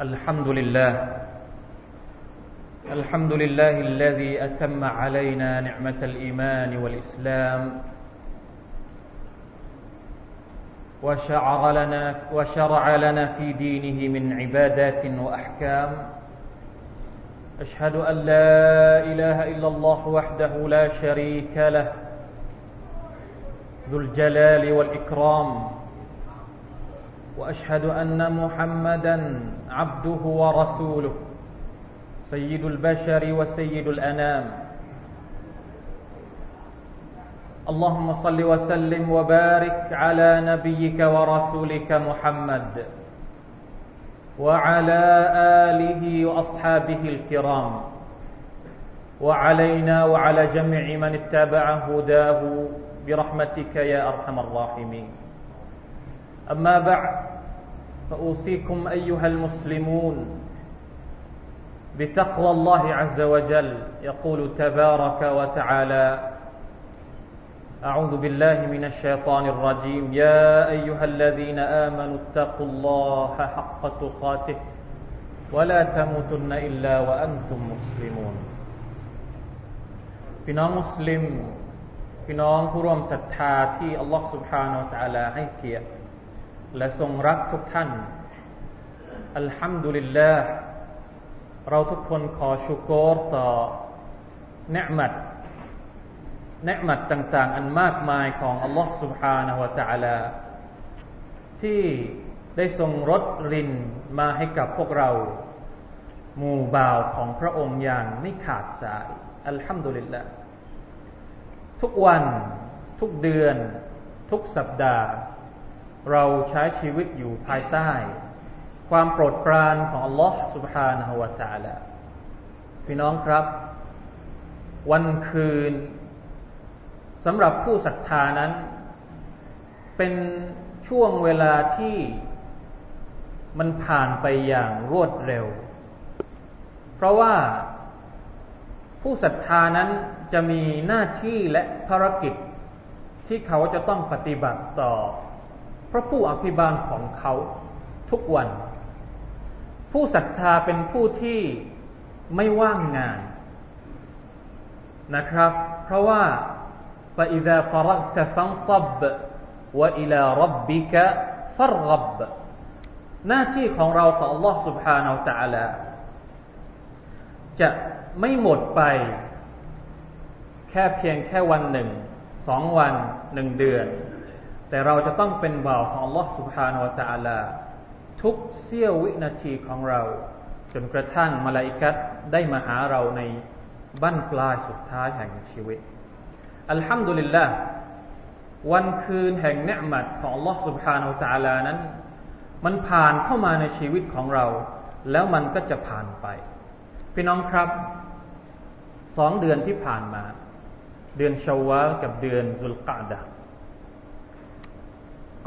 الحمد لله. الحمد لله الذي أتم علينا نعمة الإيمان والإسلام. وشرع لنا, وشرع لنا في دينه من عبادات وأحكام. أشهد أن لا إله إلا الله وحده لا شريك له. ذو الجلال والإكرام. وأشهد أن محمدا عبده ورسوله سيد البشر وسيد الأنام. اللهم صل وسلم وبارك على نبيك ورسولك محمد وعلى آله وأصحابه الكرام. وعلينا وعلى جميع من اتبع هداه برحمتك يا أرحم الراحمين. أما بعد فأوصيكم أيها المسلمون بتقوى الله عز وجل يقول تبارك وتعالى أعوذ بالله من الشيطان الرجيم يا أيها الذين آمنوا اتقوا الله حق تقاته ولا تموتن إلا وأنتم مسلمون พี่น้องมุสลิมพี่น้องผู้ร่วมศรัทธาที่อัลลอฮฺ سبحانه และ تعالى ให้เกียรติ และทรงรักทุกท่าน อัลฮัมดุลิลลาห์เราทุกคนขอชุกรต่อเนืมัดเนืมัดต่าง ๆ อันมากมายของอัลลอฮ์ سبحانه และ تعالى ที่ได้ทรงรดรินมาให้กับพวกเรา หมู่บ่าวของพระองค์อย่างไม่ขาดสาย อัลฮัมดุลิลลาห์ทุกวันทุกเดือน ทุกสัปดาห์ เราใช้ชีวิตอยู่ภายใต้ ความโปรดปรานของ อัลลอฮ์ سبحانه และ تعالى พี่น้องครับ วันคืนสำหรับผู้ศรัทธานั้น เป็นช่วงเวลาที่มันผ่านไปอย่างรวดเร็ว เพราะว่าผู้ศรัทธานั้นจะมีหน้าที่และภารกิจที่เขาจะต้องปฏิบัติต่อ พระผู้อภิบาลของเขาทุกวัน ผู้ศรัทธาเป็นผู้ที่ไม่ว่างงานนะครับ เพราะว่า فإذا فرغت فانصب وإلى ربك فارغب หน้าที่ของเราของ Allah سبحانه และ تعالى จะไม่หมดไป แค่เพียงแค่วันหนึ่ง สองวันหนึ่งเดือน แต่เราจะต้องเป็นบ่าวของ Allah سبحانه และ تعالى ทุกเสี้ยววินาทีของเรา จนกระทั่งมาลาอิกัดได้มาหาเราในบั้นปลายสุดท้ายแห่งชีวิต อัลฮัมดุลิลละวันคืนแห่งเนืมัดของ Allah سبحانه และ تعالى นั้น มันผ่านเข้ามาในชีวิตของเรา แล้วมันก็จะผ่านไป พี่น้องครับ สองเดือนที่ผ่านมา เดือนชาวาลกับเดือนซุลกาดะ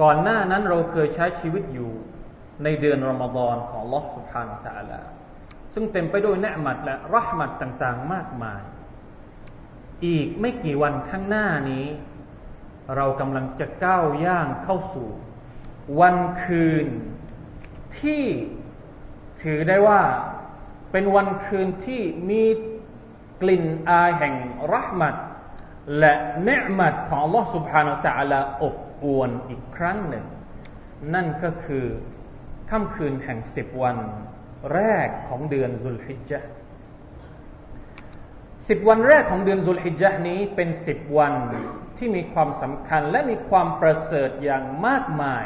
ก่อนหน้านั้นเราเคยใช้ชีวิตอยู่ในเดือนรอมฎอนของลอสุภานตะลาซึ่งเต็มไปด้วยเนืหมัดและรหมัดต่างๆมากมาย อีกไม่กี่วันข้างหน้านี้ เรากำลังจะก้าวย่างเข้าสู่ วันคืนที่ถือได้ว่าเป็นวันคืนที่มีกลิ่นอายแห่งรหมัดและเนืหมัดของลอสุภานตะลาอบ อวนอีกครั้งหนึ่ง นั่นก็คือค่ำคืนแห่งสิบวันแรกของเดือนซุลฮิจญะสิบวันแรกของเดือนซุลฮิจญะนี้เป็นสิบวันที่มีความสำคัญและมีความประเสริฐอย่างมากมาย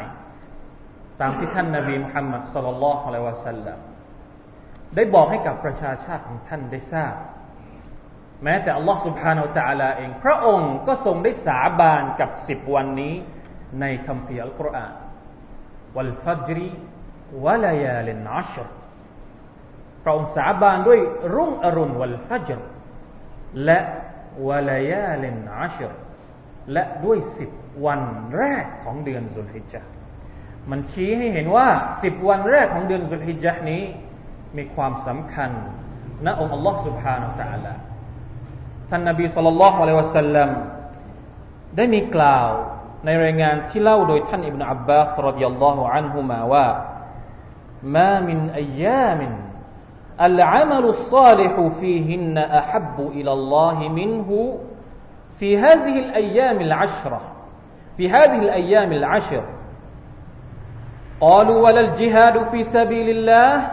ตามที่ท่านนาบีมุฮัมมัดสลลัลลอฮุอะลัยวะสัลลัมได้บอกให้กับประชาชาติของท่านได้ทราบ แม้แต่อัลลอฮ์สุบฮานาอัลตะลาเอง พระองค์ก็ทรงได้สาบานกับสิบวันนี้ ในคัมภีร์อัลกุรอานวัลฟัจรีวะลายาลินอัชรพระองค์สาบานด้วยรุ่งอรุณวัลฟัจรและวะลายาลินอัชรและด้วยสิบวันแรกของเดือนสุลฮิจจ์มันชี้ให้เห็นว่าสิบวันแรกของเดือนสุลฮิจจ์นี้ มีความสำคัญณองค์ Allah سبحانه และ تعالى ท่านนบีสุลต่านละฮ์อะลัยวะสัลลัมได้มีกล่าว ในรายงานที่เล่าโดยท่านอิบนาอับบาสรดิยัลลอฮุอันฮุมาว่า ما من أيام العمل الصالح فيهن أحب إلى الله منه في هذه الأيام العشرة في هذه الأيام العشر قالوا ولا الجهاد في سبيل الله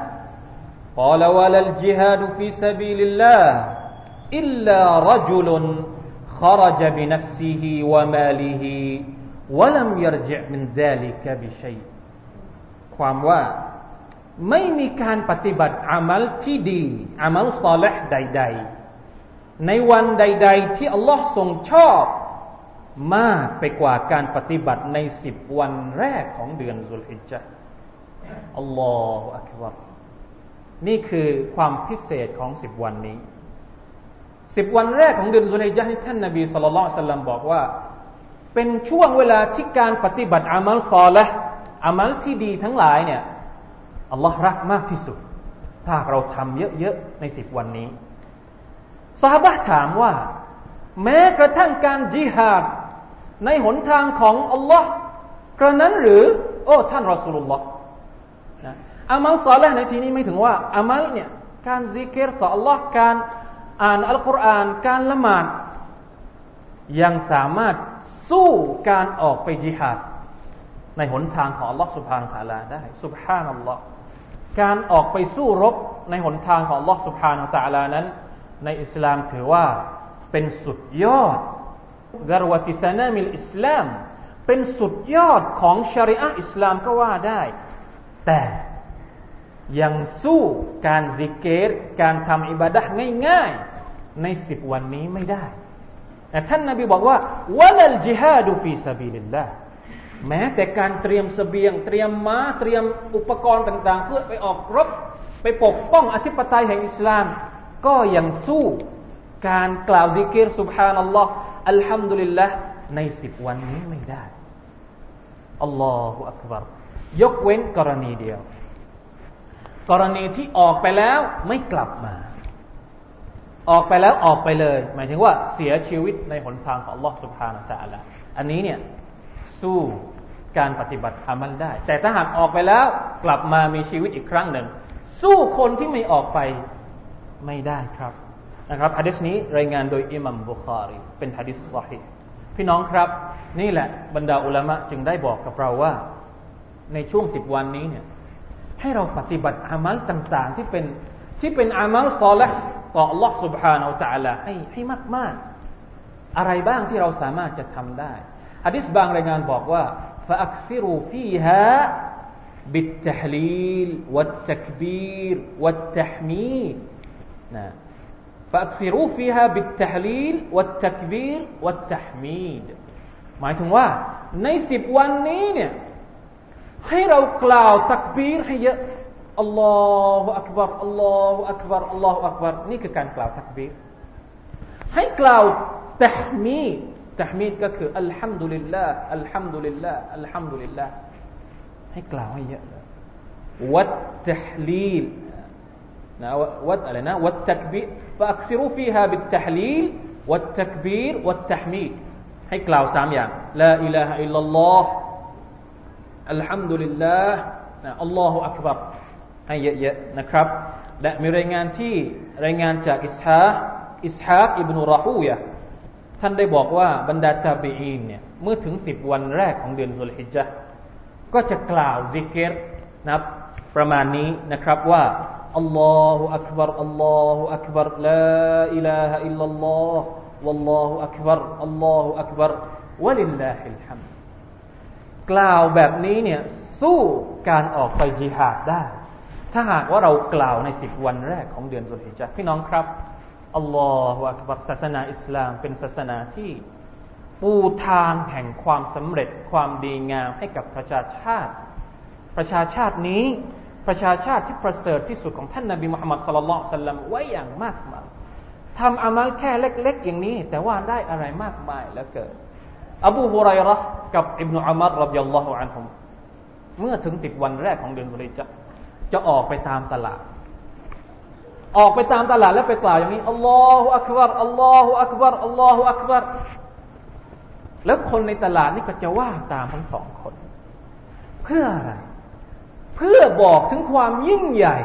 قال ولا الجهاد في سبيل الله إلا رجل خرج بنفسه وماله ولم يرجع من ذلك بشيء ความว่าไม่มีการปฏิบัติอามัลที่ดีอามัลซอลห์ใด ๆ ในวันใด ๆ ที่อัลลอฮ์ทรงชอบ มากไปกว่าการปฏิบัติในสิบวันแรกของเดือนสุลฮิจจ์อัลลอฮฺอักบารนี่คือความพิเศษของสิบวันนี้ สิบวันแรกของเดือนสุลฮิจญ์ที่ท่านนบีสุลต่านสัลลัมบอกว่า เป็นช่วงเวลาที่การปฏิบัติอามัลซอละอามัลที่ดีทั้งหลายเนี่ยอัลลอฮ์รักมากที่สุด ถ้าเราทำเยอะๆในสิบวันนี้สหบะถามว่า แม้กระทั่งการจิฮาดในหนทางของอัลลอฮ์กระนั้นหรือ โอ้ท่านรอสูลุลลอฮ์อามัลซอละในที่นี้ไม่ถึงว่าอามัลเนี่ยการซิกเกตต่ออัลลอฮ์การ อ่านอัลกุรอานการละหมาด ยังสามารถสู้การออกไปจิฮาด ในหนทางของอัลลอฮ์สุบฮานาลลอฮ์ได้สุบฮานัลลอฮ์การออกไปสู้รบในหนทางของอัลลอฮ์สุบฮานาลลอฮ์นั้น ในอิสลามถือว่าเป็นสุดยอดذروة سنام الإسلام เป็นสุดยอดของชะรีอะฮ์อิสลามก็ว่าได้ แต่ ยังสู้การซิกิรการทำอิบาดะง่ายๆ ในสิบวันนี้ไม่ได้แต่ท่านนาบีบอกว่าولا الجهاد في سبيل اللهแม้แต่การเตรียมเสบียง เตรียมม้าเตรียมอุปกรณ์ต่างๆ เพื่อไปออกรบ ไปปกป้องอธิปไตยแห่งอิสลาม ก็ยังสู้การกล่าวซิกเกตสุบฮานัลลอฮ์อัลฮัมดุลิลละในสิบวันนี้ไม่ได้อัลลอฮฺอักบารยกเว้นกรณีเดียว กรณีที่ออกไปแล้วไม่กลับมา ออกไปแล้วออกไปเลย หมายถึงว่าเสียชีวิตในหนทางของ Allah سبحانه และ تعالى อันนี้เนี่ยสู้การปฏิบัติอามัลได้ แต่ถ้าหากออกไปแล้วกลับมามีชีวิตอีกครั้งหนึ่ง สู้คนที่ไม่ออกไปไม่ได้ครับนะครับฮะดิษนี้รายงานโดยอิหมัมบุคารีเป็นฮะดิษสฮิพี่น้องครับ นี่แหละบรรดาอุลามะจึงได้บอกกับเราว่าในช่วงสิบวันนี้เนี่ย ให้เราปฏิบัติอามัลต่างๆ ที่เป็นที่เป็นอามัลซอลห์ต่อ Allah سبحانه และ تعالى ให้ให้มากๆ อะไรบ้างที่เราสามารถจะทำได้ฮะดิษบางรายงานบอกว่า فأكثروا فيها بالتحليل والتكبير والتحميد นะ فأكثروا فيها بالتحليل والتكبير والتحميد หมายถึงว่าในสิบวันนี้เนี่ย ให้เรากล่าวตักบีรให้เยอะอัลลอฮฺอักบารอัลลอฮฺอักบารอัลลอฮฺอักบารนี่คือการกล่าวตักบีรให้กล่าวตะมีดตะมีดก็คืออัลฮัมดุลิลลาห์อัลฮัมดุลิลลาห์อัลฮัมดุลิลลาห์ให้กล่าวให้เยอะวัดตะลีลนะวัดอะไรนะวัดตักบีร فأكثروا فيها بالتحليل والتكبير والتحميد ให้กล่าวสามอย่าง لا إله إلا الله อัลฮัมดุลิลลาห์อัลลอฮฺอักบัรให้เยอะๆนะครับ และมีรายงานที่รายงานจากอิสฮาอิสฮาอิบนุราฮูยะท่านได้บอกว่าบรรดาตาบีอีนเนี่ยเมื่อถึงสิบวันแรกของเดือนสุลฮิจจ์ก็จะกล่าวซิกเกตนะประมาณนี้นะครับว่าอัลลอฮฺอักบัรอัลลอฮฺอักบัรลาอิลาฮะอิลลัลลอฮฺ والله أكبر الله أكبر ولله الحمد กล่าวแบบนี้เนี่ยสู้การออกไปจิฮาดได้ ถ้าหากว่าเรากล่าวในสิบวันแรกของเดือนสุลฮิจญ์พี่น้องครับอัลลอฮฺวะบักศาสนาอิสลามเป็นศาสนาที่ปูทางแห่งความสำเร็จความดีงามให้กับประชาชาติ ประชาชาตินี้ประชาชาติที่ประเสริฐที่สุดของท่านนาบีมุฮัมมัดสลลัลสัลลัมไว้อย่างมากมายทำอามัลแค่เล็ก ๆ อย่างนี้ แต่ว่าได้อะไรมากมายแล้วเกิด อบูฮุไรระกับอิบนุอามัดรบยัลลอฮุอันฮุมเมื่อถึงสิบวันแรกของเดือนสุริจะจะออกไปตามตลาด ออกไปตามตลาดแล้วไปกล่าวอย่างนี้อัลลอฮฺอักบารอัลลอฮฺอักบารอัลลอฮฺอักบารแล้วคนในตลาดนี่ก็จะว่าตามทั้งสองคน เพื่ออะไร เพื่อบอกถึงความยิ่งใหญ่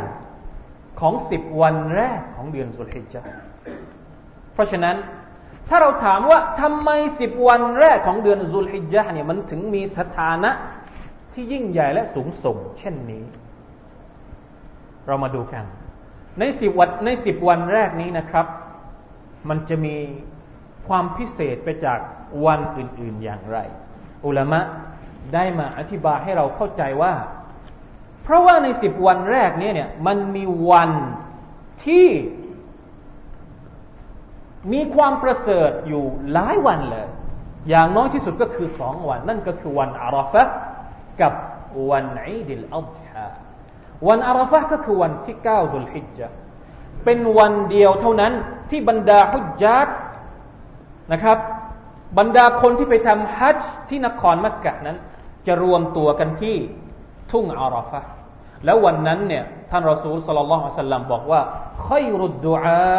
ของสิบวันแรกของเดือนสุลฮิจญ์เพราะฉะนั้น ถ้าเราถามว่าทำไมสิบวันแรกของเดือนสุลฮิจญ์เนี่ยมันถึงมีสถานะที่ยิ่งใหญ่และสูงส่ง เช่นนี้ เรามาดูกัน ในสิบวันในสิบวันแรกนี้นะครับ มันจะมีความพิเศษไปจากวันอื่น ๆอย่างไร อุลามะได้มาอธิบายให้เราเข้าใจว่า เพราะว่าในสิบวันแรกนี้เนี่ย มันมีวันที่ มีความประเสริฐอยู่หลายวันเลย อย่างน้อยที่สุดก็คือสองวัน นั่นก็คือวันอาราฟะกับวันอีดิลอัลฮาวันอาราฟะก็คือวันที่เก้าสุลฮิจจ์เป็นวันเดียวเท่านั้นที่บรรดาฮุจจัดนะครับ บรรดาคนที่ไปทำฮัจจ์ที่นครมักกะนั้น จะรวมตัวกันที่ทุ่งอาราฟะแล้ววันนั้นเนี่ยท่านรอซูลสลลัลลอฮุอะลัยฮิสลลัมบอกว่าค่อยรุดดุอา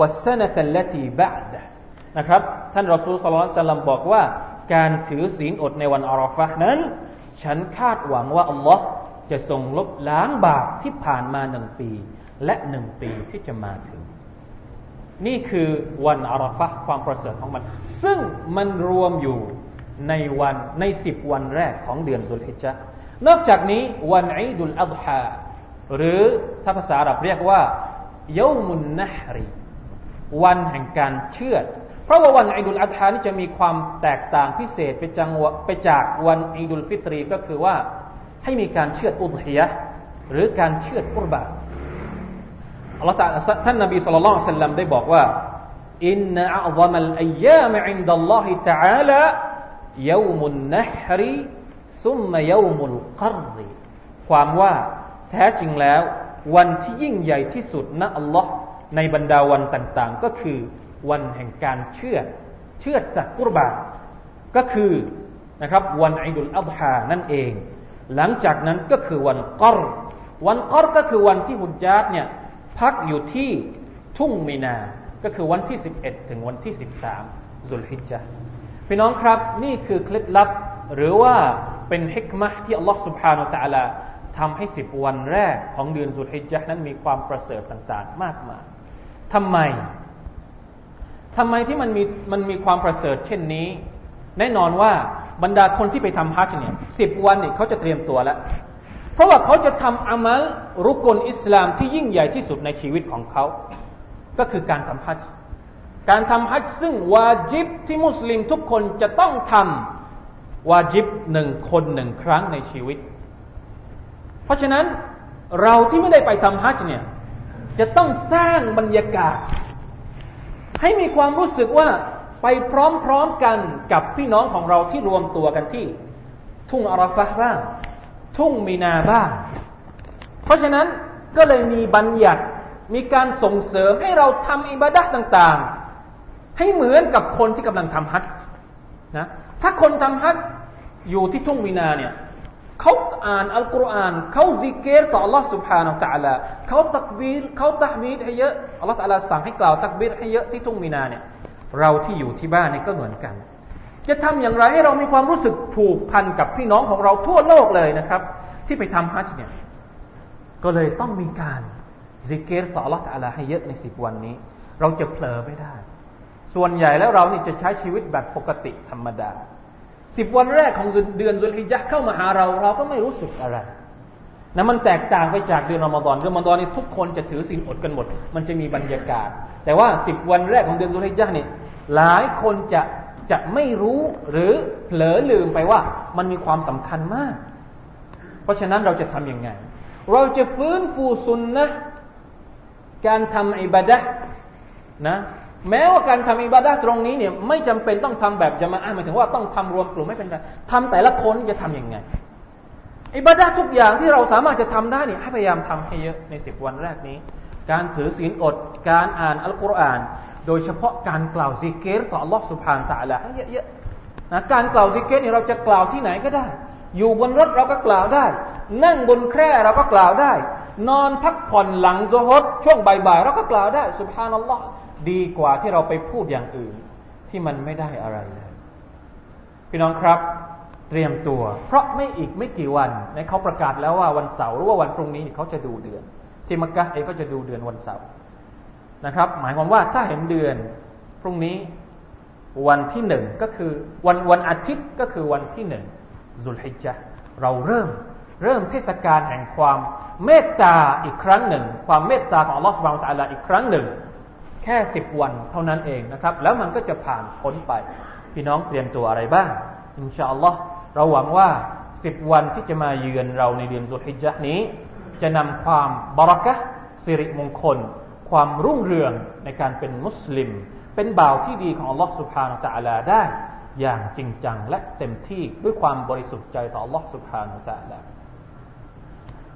วัสนะกัลละทีบะดะนะครับ ท่านรอซูลสลลัลลัมบอกว่า การถือศีลอดในวันอาราฟะนั้น ฉันคาดหวังว่าอัลลอฮ์จะทรงลบล้างบาปที่ผ่านมาหนึ่งปี และหนึ่งปีที่จะมาถึง นี่คือวันอาราฟะความประเสริฐของมัน ซึ่งมันรวมอยู่ในวันในสิบวันแรกของเดือนสุลฮิจจนอกจากนี้วันอีดุลอัฎฮาหรือถ้าภาษาอาหรับเรียกว่าيوم النحر วันแห่งการเชือดเพราะว่าวันอีดุลอัฎฮานี่จะมีความแตกต่างพิเศษไปจังไปจากวันอีดุลฟิตรีก็คือว่าให้มีการเชือดอุดฮิยะหรือการเชื่อกุรบาอัลลอฮฺท่านนบีสุลต่านสัลลัมได้บอกว่าإن أعظم الأيام عند الله تعالى يوم النحرซุมมายามุลกรรีความว่าแท้จริงแล้ว วันที่ยิ่งใหญ่ที่สุดนะอัลลอฮ์ ในบรรดาวันต่างๆ ก็คือวันแห่งการเชื่อเชื่อสัตว์กุรบาก็คือนะครับวันอิดุลอัลฮานั่นเอง หลังจากนั้นก็คือวันกอรวันกอรก็คือวันที่ฮุจญาตเนี่ยพักอยู่ที่ทุ่งมีนา ก็คือวันที่ 11 ถึงวันที่ 13ดุลฮิจญาพี่น้องครับนี่คือเคล็ดลับหรือว่าเป็นฮิกมะที่อัลลอฮ์สุบฮานาอัลลอฮ์ทำให้สิบวันแรกของเดือนสุลฮิจญะนั้นมีความประเสริฐต่างๆ มากมาย ทำไมทำไมที่มันมีมันมีความประเสริฐเช่นนี้ แน่นอนว่าบรรดาคนที่ไปทำฮัจญ์เนี่ยสิบวันเนี่ยเขาจะเตรียมตัวแล้ว เพราะว่าเขาจะทำอามัลรุกลอิสลามที่ยิ่งใหญ่ที่สุดในชีวิตของเขา ก็คือการทำฮัจญ์การทำฮัจญ์ซึ่งวาจิบที่มุสลิมทุกคนจะต้องทำวาจิบหนึ่งคนหนึ่งครั้งในชีวิต เพราะฉะนั้นเราที่ไม่ได้ไปทำฮัจญ์เนี่ย จะต้องสร้างบรรยากาศ ให้มีความรู้สึกว่าไปพร้อมๆกันกับพี่น้องของเราที่รวมตัวกันที่ ทุ่งอาราฟะบ้างทุ่งมีนาบ้างเพราะฉะนั้นก็เลยมีบัญญัติมีการส่งเสริมให้เราทำอิบาดะต่างๆ ให้เหมือนกับคนที่กำลังทำฮัจนะถ้าคนทำฮัจอยู่ที่ทุ่งมินาเนี่ย เขาอ่านอัลกุรอานเขาซิกเกตต่อ Allah سبحانه และ تعالى เขาตักบีรเขาตักบีรให้เยอะ Allah تعالى สั่งให้กล่าวตักบีรให้เยอะที่ทุ่งมินาเนี่ย เราที่อยู่ที่บ้านนี่ก็เหมือนกัน จะทำอย่างไรให้เรามีความรู้สึกผูกพันกับพี่น้องของเราทั่วโลกเลยนะครับ ที่ไปทำฮัจเนี่ย ก็เลยต้องมีการซิกเกตต่อ Allah تعالى ให้เยอะในสิบวันนี้ เราจะเผลอไม่ได้ส่วนใหญ่แล้วเรานี่จะใช้ชีวิตแบบปกติธรรมดา สิบวันแรกของเดือนสุลฮิจัเข้ามาหาเรา เราก็ไม่รู้สึกอะไรนะมันแตกต่างไปจากเดือนอมฎอนเดือนอมฎอนนี่ทุกคนจะถือศีลอดกันหมด มันจะมีบรรยากาศ แต่ว่าสิบวันแรกของเดือนสุลฮิจันี่หลายคนจะจะไม่รู้หรือเผลอลืมไปว่ามันมีความสำคัญมาก เพราะฉะนั้นเราจะทํำยังไง เราจะฟื้นฟูซุนนะการทำอิบาดะนะ แม้ว่าการทำอิบาดะตรงนี้เนี่ยไม่จำเป็นต้องทำแบบจะมาอ้างหมายถึงว่าต้องทำรวมกลุ่มไม่เป็นไรทำแต่ละคนจะทํำยังไงอิบาดะทุกอย่างที่เราสามารถจะทำได้เนี่ยให้พยายามทำให้เยอะในสิบวันแรกนี้ การถือศีลอด การอ่านอัลกุรอาน โดยเฉพาะการกล่าวซิกิรต่อ อัลลอฮฺ سبحانه เยอะๆนะการกล่าวซิกิรเนี่ยเราจะกล่าวที่ไหนก็ได้ อยู่บนรถเราก็กล่าวได้ นั่งบนแคร่เราก็กล่าวได้ นอนพักผ่อนหลังซุฮร์ช่วงบ่ายๆเราก็กล่าวได้سبحان الله ดีกว่าที่เราไปพูดอย่างอื่น ที่มันไม่ได้อะไรเลยพี่น้องครับเตรียมตัว เพราะไม่อีกไม่กี่วันในเขาประกาศแล้วว่าวันเสาร์หรือว่าวันพรุ่งนี้เขาจะดูเดือน ที่มักกะเองก็จะดูเดือนวันเสาร์นะครับ หมายความว่าถ้าเห็นเดือนพรุ่งนี้วันที่หนึ่งก็คือวันวันอาทิตย์ก็คือวันที่หนึ่งซุลฮิจญะเราเริ่มเริ่มเทศกาลแห่งความเมตตาอีกครั้งหนึ่ง ความเมตตาของอัลลอฮฺสุบานตะลาอีกครั้งหนึ่ง ค่สิบวันเท่านั้นเองนะครับ แล้วมันก็จะผ่านพ้นไป พี่น้องเตรียมตัวอะไรบ้าง อินชาอัลลอฮ์เราหวังว่าสิบวันที่จะมาเยือนเราในเดือนสุฮิจญะนี้ จะนำความบารักะสิริมงคล ความรุ่งเรืองในการเป็นมุสลิม เป็นบ่าวที่ดีของอัลลอฮ์สุบฮานาตะลาได้ อย่างจริงจังและเต็มที่ด้วยความบริสุทธิ์ใจต่ออัลลอฮ์สุบฮานาตะลา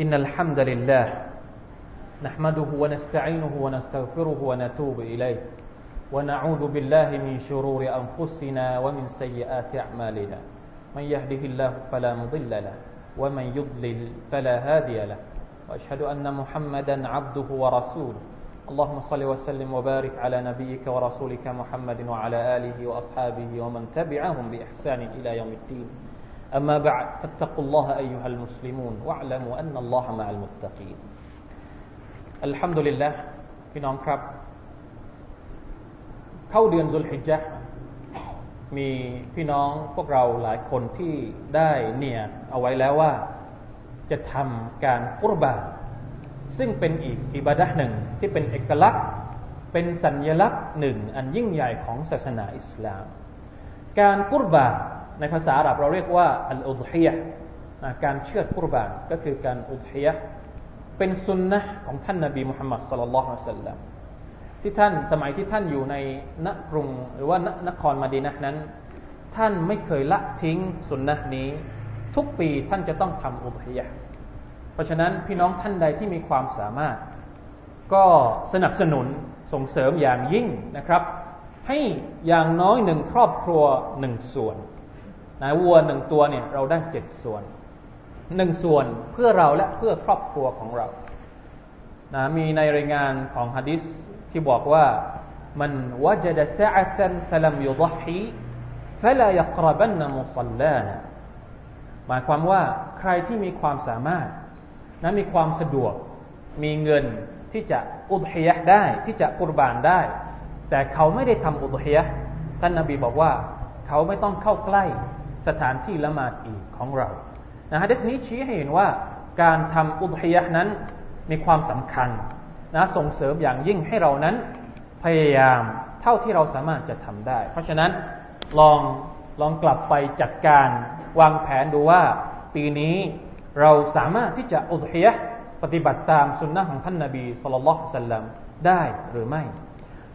إن الحمد لله نحمده ونستعينه ونستغفره ونتوب إليه ونعوذ بالله من شرور أنفسنا ومن سيئات أعمالنا من يهده الله فلا مضل له ومن يضلل فلا هادي له وأشهد أن محمدا عبده ورسوله اللهم صل وسلم وبارك على نبيك ورسولك محمد وعلى آله وأصحابه ومن تبعهم بإحسان إلى يوم الدين أما بعد فاتقوا الله أيها المسلمون واعلموا أن الله مع المتقين الحمد لله พี่น้องครับเข้าเดือนซุลฮิจญะมีพี่น้องพวกเราหลายคนที่ได้เนี่ยเอาไว้แล้วว่าจะทำการกุรบานซึ่งเป็นอีกอิบาดะหนึ่งที่เป็นเอกลักษณ์ เป็นสัญญลักษณ์หนึ่ง อันยิ่งใหญ่ของศาสนาอิสลาม การกุรบาน ในภาษาอาหรับเราเรียกว่าอัลอุดฮียะการเชื่อกุรบานก็คือการอุดฮียะเป็นสุนนะของท่านนบีมุฮัมมัดสัลลัลลอฮุอะฮิวะสัลลัมที่ท่านสมัยที่ท่านอยู่ในนกรุงหรือว่านครมาดีนะนั้น ท่านไม่เคยละทิ้งสุนนะนี้ ทุกปีท่านจะต้องทำอุบฮิยะเพราะฉะนั้นพี่น้องท่านใดที่มีความสามารถ ก็สนับสนุนส่งเสริมอย่างยิ่งนะครับ ให้อย่างน้อยหนึ่งครอบครัวหนึ่งส่วน นะวัวหนึ่งตัวเนี่ยเราได้เจ็ดส่วนหนึ่งส่วนเพื่อเราและเพื่อครอบครัวของเรานะมีในรายงานของฮะดิษที่บอกว่ามันวจดสะตันฟลัมยุดฮีฟลายกรบันนมุสัลลานะหมายความว่าใครที่มีความสามารถนะมีความสะดวก มีเงินที่จะอุดฮียะได้ที่จะกุรบานได้ แต่เขาไม่ได้ทำอุดฮียะท่านนาบีบอกว่า เขาไม่ต้องเข้าใกล้ สถานที่ละหมาดอีกของเรานะฮะดิษนี้ชี้ให้เห็นว่าการทำอุดฮียะนั้นมีความสำคัญนะส่งเสริมอย่างยิ่งให้เรานั้นพยายามเท่าที่เราสามารถจะทำได้ เพราะฉะนั้นลองลองกลับไปจัดการวางแผนดูว่า ปีนี้เราสามารถที่จะอุทฮียปฏิบัติตามสุนนะของท่านนาบีสุลต่านสัลลัมได้หรือไม่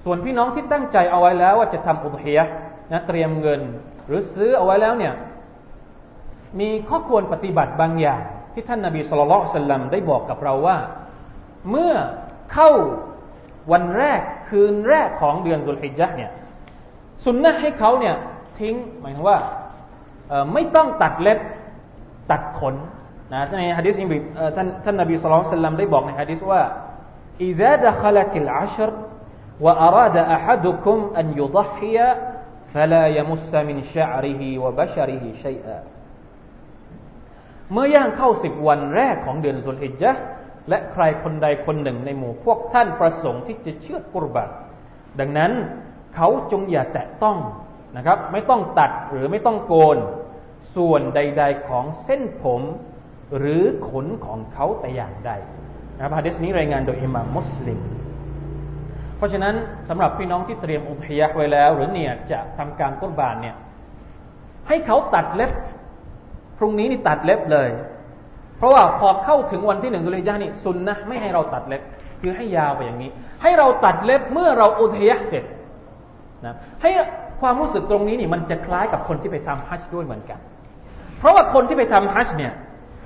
ส่วนพี่น้องที่ตั้งใจเอาไว้แล้วว่าจะทำอุทฮีย นะเตรียมเงินหรือซื้อเอาไว้แล้วเนี่ยมีข้อควรปฏิบัติบางอย่าง ที่ท่านนาบีสุลต่านสัลลัมได้บอกกับเราว่าเมื่อเข้าวันแรกคืนแรกของเดือนสุลฮิจญะเนี่ยสุนนะให้เขาเนี่ยทิ้งหมายถึงว่าไม่ต้องตัดเล็บตัดขนนะในฮะดิษนี้ท่านท่านนบีสุลต่านได้บอกในฮะดิษว่า إذا دخلت العشر وأراد أحدكم أن يضحي فلا يمس من شعره وبشره شيئا เมื่อย่างเข้าสิบวันแรกของเดือนสุลฮิจญะและใครคนใดคนหนึ่งในหมู่พวกท่านประสงค์ที่จะเชื่อกุรบันดังนั้นเขาจงอย่าแตะต้องนะครับ ไม่ต้องตัดหรือไม่ต้องโกน ส่วนใด ๆของเส้นผม หรือขนของเขาแต่อย่างใดนะครับฮะดิษนี้รายงานโดยอิหม่ามมุสลิม เพ ราะฉะนั้นสำหรับพี่น้องที่เตรียมอุทยะไว้แล้ว หรือเนี่ยจะทำการกุรบานเนี่ยให้เขาตัดเล็บพรุ่งนี้นี่ตัดเล็บเลย เพราะว่าพอเข้าถึงวันที่หนึ่งสุริยะนี่ซุนนะไม่ให้เราตัดเล็บคือให้ยาวไปอย่างนี้ ให้เราตัดเล็บเมื่อเราอุทยะเสร็จนะให้ความรู้สึกตรงนี้นี่มันจะคล้ายกับคนที่ไปทำฮัจญ์ด้วยเหมือนกัน เพราะว่าคนที่ไปทำฮัจญ์เนี่ย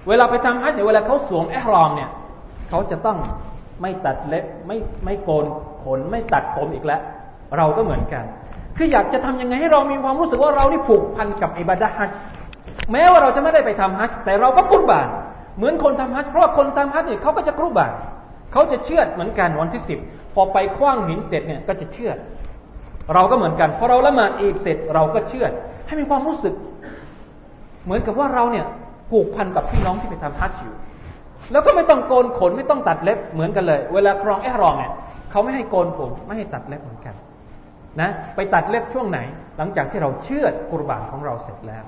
เวลาไปทำฮัจญ์เนี่ยเวลาเขาสวมเอหรอมเนี่ยเขาจะต้อง ไม่ตัดเล็บไม่ไม่โกนขนไม่ตัดผมอีกแล้ว เราก็เหมือนกัน คืออยากจะทำยังไงให้เรามีความรู้สึกว่าเรานี่ผูกพันกับอิบาดะฮัจแม้ว่าเราจะไม่ได้ไปทำฮัจแต่เราก็กุรบาน เหมือนคนทำฮัจเพราะว่าคนทำฮัจเนี่ยเขาก็จะกุรบานเขาจะเชื่อเหมือนกันวันที่สิบพอไปคว้างหินเสร็จเนี่ยก็จะเชื่อเราก็เหมือนกันพอเราละหมาดอีกเสร็จเราก็เชื่อให้มีความรู้สึก เหมือนกับว่าเราเนี่ยผูกพันกับพี่น้องที่ไปทำฮัจอยู่ แล้วก็ไม่ต้องโกนขนไม่ต้องตัดเล็บเหมือนกันเลย เวลาครองแอรองเนี่ยเขาไม่ให้โกนผมไม่ให้ตัดเล็บเหมือนกันนะไปตัดเล็บช่วงไหน หลังจากที่เราเชื่อกุรบานของเราเสร็จแล้ว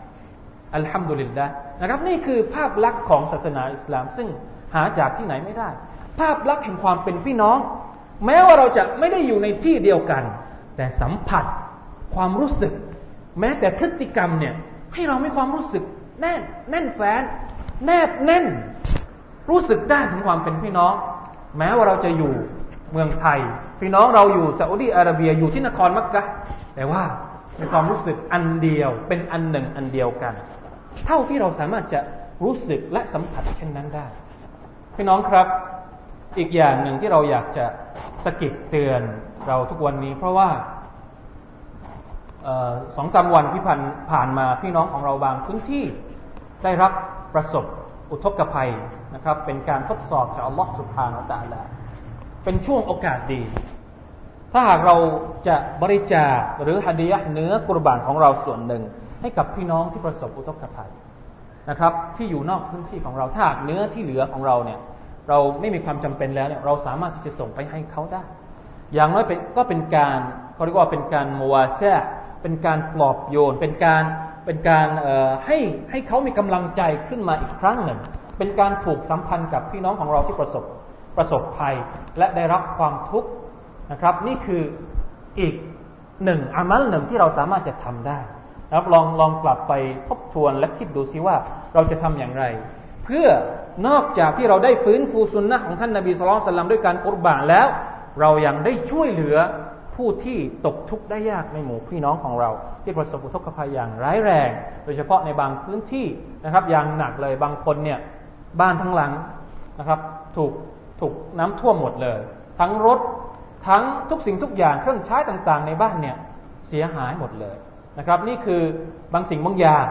อัลฮัมดุลิลละนะครับ นี่คือภาพลักษณ์ของศาสนาอิสลามซึ่งหาจากที่ไหนไม่ได้ ภาพลักษณ์แห่งความเป็นพี่น้อง แม้ว่าเราจะไม่ได้อยู่ในที่เดียวกัน แต่สัมผัสความรู้สึก แม้แต่พฤติกรรมเนี่ยให้เรามีความรู้สึกแน่นแน่นแฟ้นแนบแน่น รู้สึกได้ถึงความเป็นพี่น้อง แม้ว่าเราจะอยู่เมืองไทย พี่น้องเราอยู่ซาอุดีอาระเบียอยู่ที่นครมักกะแต่ว่ามีความรู้สึกอันเดียวเป็นอันหนึ่งอันเดียวกัน เท่าที่เราสามารถจะรู้สึกและสัมผัสเช่นนั้นได้ พี่น้องครับ อีกอย่างหนึ่งที่เราอยากจะสกิดเตือนเราทุกวันนี้ เพราะว่าสองสามวันที่ผ่านผ่านมาพี่น้องของเราบางพื้นที่ได้รับประสบ อุทกภัยนะครับ เป็นการทดสอบจากอัลลอฮฺสุบฮานาตะละเป็นช่วงโอกาสดี ถ้าหากเราจะบริจาคหรือฮัดียะเนื้อกุรบานของเราส่วนหนึ่ง ให้กับพี่น้องที่ประสบอุทกภัยนะครับ ที่อยู่นอกพื้นที่ของเราถ้าหากเนื้อที่เหลือของเราเนี่ย เราไม่มีความจำเป็นแล้วเนี่ยเราสามารถที่จะส่งไปให้เขาได้ อย่างน้อยก็เป็นการเขาเรียกว่าเป็นการมัวแซเป็นการปลอบโยน เป็นการ เป็นการให้ให้เขามีกำลังใจขึ้นมาอีกครั้งหนึ่ง เป็นการผูกสัมพันธ์กับพี่น้องของเราที่ประสบประสบภัยและได้รับความทุกข์นะครับ นี่คืออีกหนึ่งอามัลหนึ่งที่เราสามารถจะทำได้นะครับลองลองกลับไปทบทวนและคิดดูซิว่าเราจะทำอย่างไร เพื่อนอกจากที่เราได้ฟื้นฟูสุนนะของท่านนาบีสุลต่านด้วยการกุรบานแล้ว เรายังได้ช่วยเหลือ ผู้ที่ตกทุกข์ได้ยากในหมู่พี่น้องของเรา ที่ประสบอุทกภัยอย่างร้ายแรง โดยเฉพาะในบางพื้นที่นะครับอย่างหนักเลยบางคนเนี่ยบ้านทั้งหลังนะครับถูกถูกน้ำท่วมหมดเลย ทั้งรถทั้งทุกสิ่งทุกอย่างเครื่องใช้ต่างๆ ในบ้านเนี่ยเสียหายหมดเลยนะครับ นี่คือบางสิ่งบางอย่าง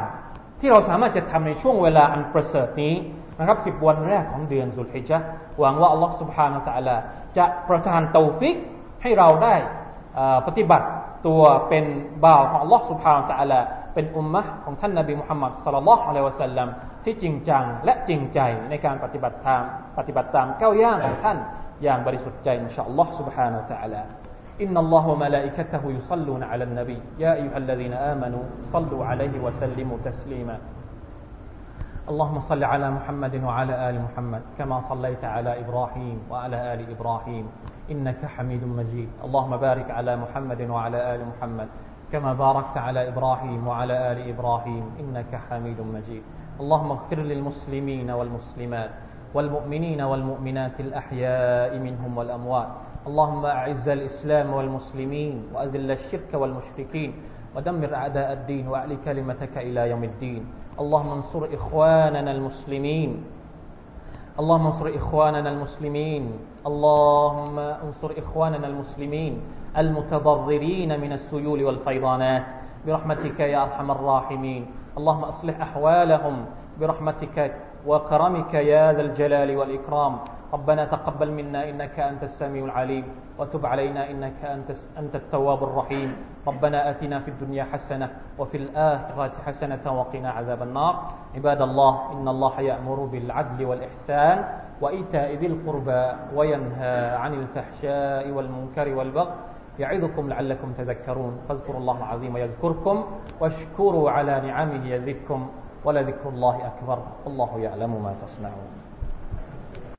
ที่เราสามารถจะทำในช่วงเวลาอันประเสริฐนี้นะครับสิบวันแรกของเดือนสุลฮิจญะหวังว่าอัลลอฮฺสุบฮานาตะลาจะประทานเตาฟิกให้เราได้ ปฏิบัติตัวเป็นบ่าวของอัลลอฮฺ سبحانه และ تعالى เป็นอุมมะของท่านนบีมุฮัมมัดสัลลัลลอฮุอะลัยฮิวะสัลลัมที่จริงจังและจริงใจในการปฏิบัติตามปฏิบัติตามก้าวย่างของท่านอย่างบริสุทธิ์ใจอินชาอัลลอฮฺ سبحانه และ تعالى إن الله وملائكته يصلون على النبي يا أيها الذين آمنوا صلوا عليه وسلموا تسليما اللهم صل على محمد وعلى آل محمد كما صليت على إبراهيم وعلى آل إبراهيم إنك حميد مجيد. اللهم بارك على محمد وعلى آل محمد كما باركت على إبراهيم وعلى آل إبراهيم إنك حميد مجيد. اللهم اغفر للمسلمين والمسلمات والمؤمنين والمؤمنات الأحياء منهم والأموات. اللهم أعز الإسلام والمسلمين وأذل الشرك والمشركين ودمر أعداء الدين وأعلي كلمتك إلى يوم الدين. اللهم انصر إخواننا المسلمين اللهم انصر إخواننا المسلمين. اللهم انصر إخواننا المسلمين المتضررين من السيول والفيضانات. برحمتك يا أرحم الراحمين. اللهم أصلح أحوالهم. برحمتك وكرمك يا ذا الجلال والإكرام. ربنا تقبل منا إنك أنت السميع العليم وتب علينا إنك أنت, أنت التواب الرحيم. ربنا آتنا في الدنيا حسنة وفي الآخرة حسنة وقنا عذاب النار. عباد الله إن الله يأمر بالعدل والإحسان وإيتاء ذي القربى وينهى عن الفحشاء والمنكر والبغي. يعظكم لعلكم تذكرون. فاذكروا الله العظيم يذكركم واشكروا على نعمه يزدكم ولذكر الله أكبر. والله يعلم ما تصنعون.